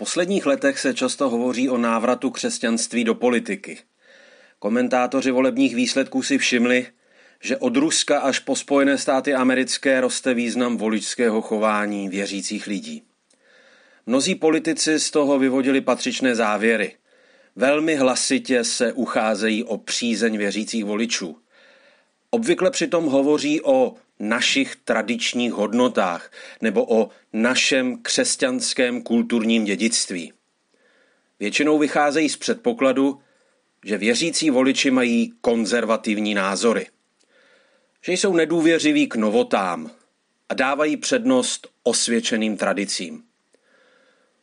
posledních letech se často hovoří o návratu křesťanství do politiky. Komentátoři volebních výsledků si všimli, že od Ruska až po Spojené státy americké roste význam voličského chování věřících lidí. Mnozí politici z toho vyvodili patřičné závěry. Velmi hlasitě se ucházejí o přízeň věřících voličů. Obvykle přitom hovoří o našich tradičních hodnotách nebo o našem křesťanském kulturním dědictví. Většinou vycházejí z předpokladu, že věřící voliči mají konzervativní názory. Že jsou nedůvěřiví k novotám a dávají přednost osvědčeným tradicím.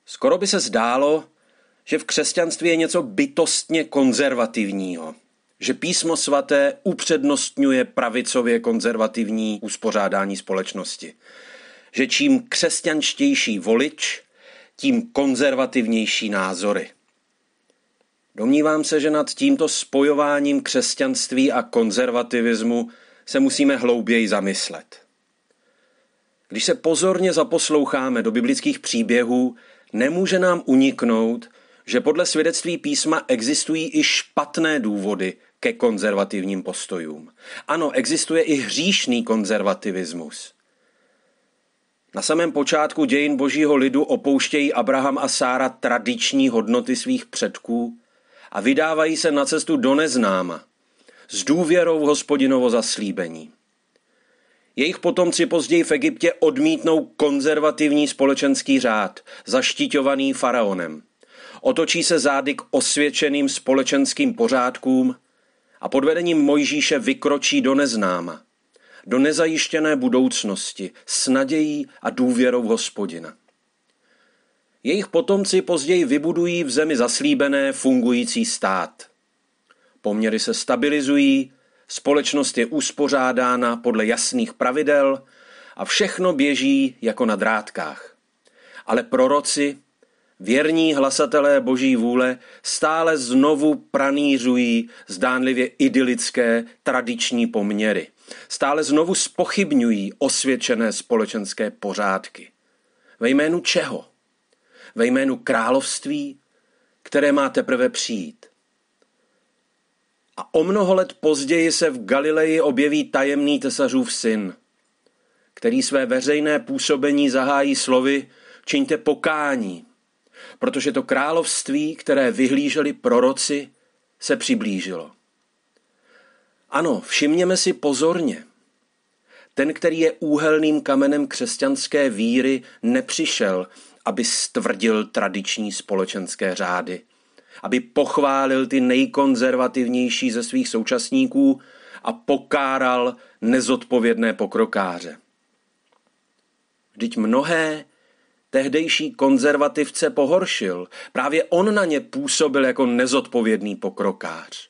Skoro by se zdálo, že v křesťanství je něco bytostně konzervativního – že písmo svaté upřednostňuje pravicově konzervativní uspořádání společnosti. Že čím křesťanštější volič, tím konzervativnější názory. Domnívám se, že nad tímto spojováním křesťanství a konzervativismu se musíme hlouběji zamyslet. Když se pozorně zaposloucháme do biblických příběhů, nemůže nám uniknout, že podle svědectví písma existují i špatné důvody ke konzervativním postojům. Ano, existuje i hříšný konzervativismus. Na samém počátku dějin božího lidu opouštějí Abraham a Sára tradiční hodnoty svých předků a vydávají se na cestu do neznáma s důvěrou v hospodinovo zaslíbení. Jejich potomci později v Egyptě odmítnou konzervativní společenský řád, zaštiťovaný faraonem. Otočí se zády k osvědčeným společenským pořádkům a pod vedením Mojžíše vykročí do neznáma, do nezajištěné budoucnosti s nadějí a důvěrou hospodina. Jejich potomci později vybudují v zemi zaslíbené fungující stát. Poměry se stabilizují, společnost je uspořádána podle jasných pravidel a všechno běží jako na drátkách. Ale proroci Věrní hlasatelé boží vůle stále znovu pranířují zdánlivě idylické tradiční poměry. Stále znovu spochybňují osvědčené společenské pořádky. Ve jménu čeho? Ve jménu království, které má teprve přijít. A o mnoho let později se v Galileji objeví tajemný tesařův syn, který své veřejné působení zahájí slovy čiňte pokání, protože to království, které vyhlíželi proroci, se přiblížilo. Ano, všimněme si pozorně. Ten, který je úhelným kamenem křesťanské víry, nepřišel, aby stvrdil tradiční společenské řády, aby pochválil ty nejkonzervativnější ze svých současníků a pokáral nezodpovědné pokrokáře. Vždyť mnohé tehdejší konzervativce pohoršil. Právě on na ně působil jako nezodpovědný pokrokář.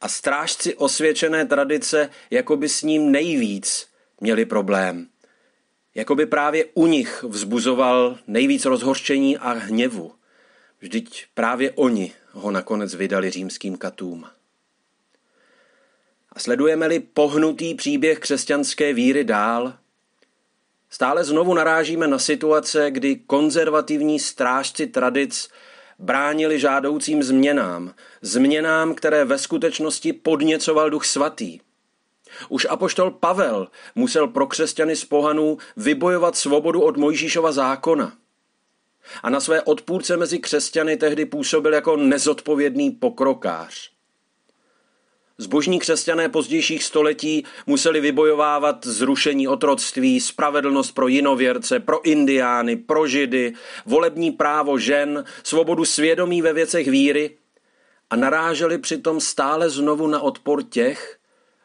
A strážci osvědčené tradice jako by s ním nejvíc měli problém. Jako by právě u nich vzbuzoval nejvíc rozhorčení a hněvu. Vždyť právě oni ho nakonec vydali římským katům. A sledujeme-li pohnutý příběh křesťanské víry dál, Stále znovu narážíme na situace, kdy konzervativní strážci tradic bránili žádoucím změnám, změnám, které ve skutečnosti podněcoval duch svatý. Už apoštol Pavel musel pro křesťany z pohanů vybojovat svobodu od Mojžíšova zákona. A na své odpůrce mezi křesťany tehdy působil jako nezodpovědný pokrokář. Zbožní křesťané pozdějších století museli vybojovávat zrušení otroctví, spravedlnost pro jinověrce, pro indiány, pro židy, volební právo žen, svobodu svědomí ve věcech víry a naráželi přitom stále znovu na odpor těch,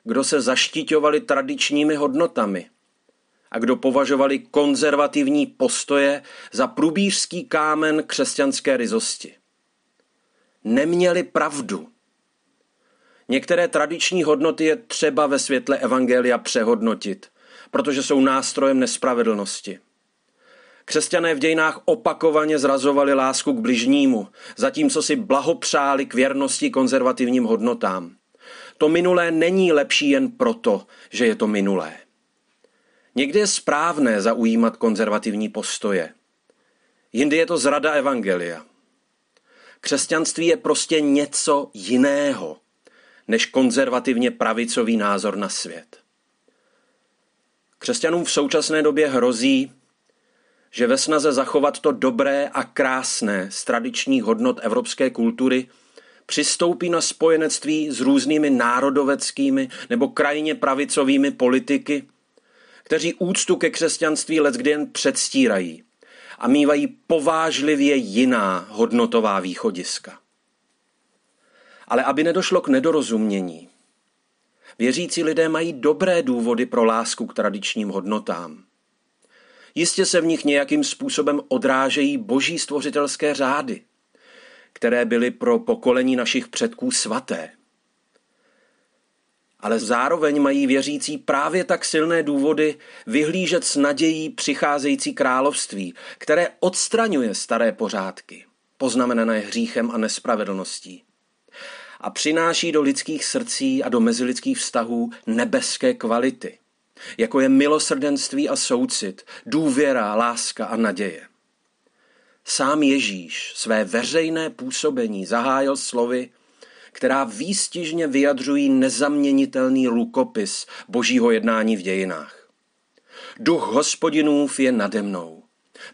kdo se zaštiťovali tradičními hodnotami a kdo považovali konzervativní postoje za průbířský kámen křesťanské ryzosti. Neměli pravdu Některé tradiční hodnoty je třeba ve světle Evangelia přehodnotit, protože jsou nástrojem nespravedlnosti. Křesťané v dějinách opakovaně zrazovali lásku k bližnímu, zatímco si blahopřáli k věrnosti konzervativním hodnotám. To minulé není lepší jen proto, že je to minulé. Někdy je správné zaujímat konzervativní postoje. Jindy je to zrada evangelia. Křesťanství je prostě něco jiného než konzervativně pravicový názor na svět. Křesťanům v současné době hrozí, že ve snaze zachovat to dobré a krásné z tradičních hodnot evropské kultury přistoupí na spojenectví s různými národoveckými nebo krajně pravicovými politiky, kteří úctu ke křesťanství leckdy jen předstírají a mývají povážlivě jiná hodnotová východiska. Ale aby nedošlo k nedorozumění, věřící lidé mají dobré důvody pro lásku k tradičním hodnotám. Jistě se v nich nějakým způsobem odrážejí boží stvořitelské řády, které byly pro pokolení našich předků svaté. Ale zároveň mají věřící právě tak silné důvody vyhlížet s nadějí přicházející království, které odstraňuje staré pořádky, poznamenané hříchem a nespravedlností a přináší do lidských srdcí a do mezilidských vztahů nebeské kvality, jako je milosrdenství a soucit, důvěra, láska a naděje. Sám Ježíš své veřejné působení zahájil slovy, která výstižně vyjadřují nezaměnitelný rukopis božího jednání v dějinách. Duch hospodinův je nade mnou.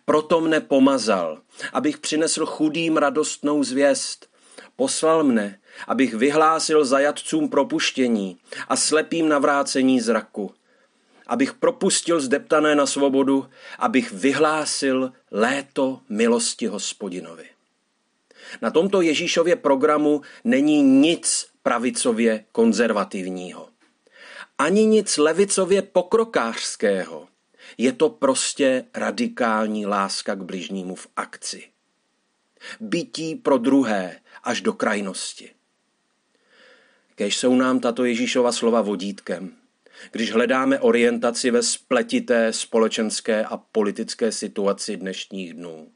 Proto mne pomazal, abych přinesl chudým radostnou zvěst. Poslal mne, abych vyhlásil zajatcům propuštění a slepým navrácení zraku, abych propustil zdeptané na svobodu, abych vyhlásil léto milosti hospodinovi. Na tomto Ježíšově programu není nic pravicově konzervativního. Ani nic levicově pokrokářského. Je to prostě radikální láska k bližnímu v akci. Bytí pro druhé až do krajnosti. Kež jsou nám tato Ježíšova slova vodítkem, když hledáme orientaci ve spletité společenské a politické situaci dnešních dnů.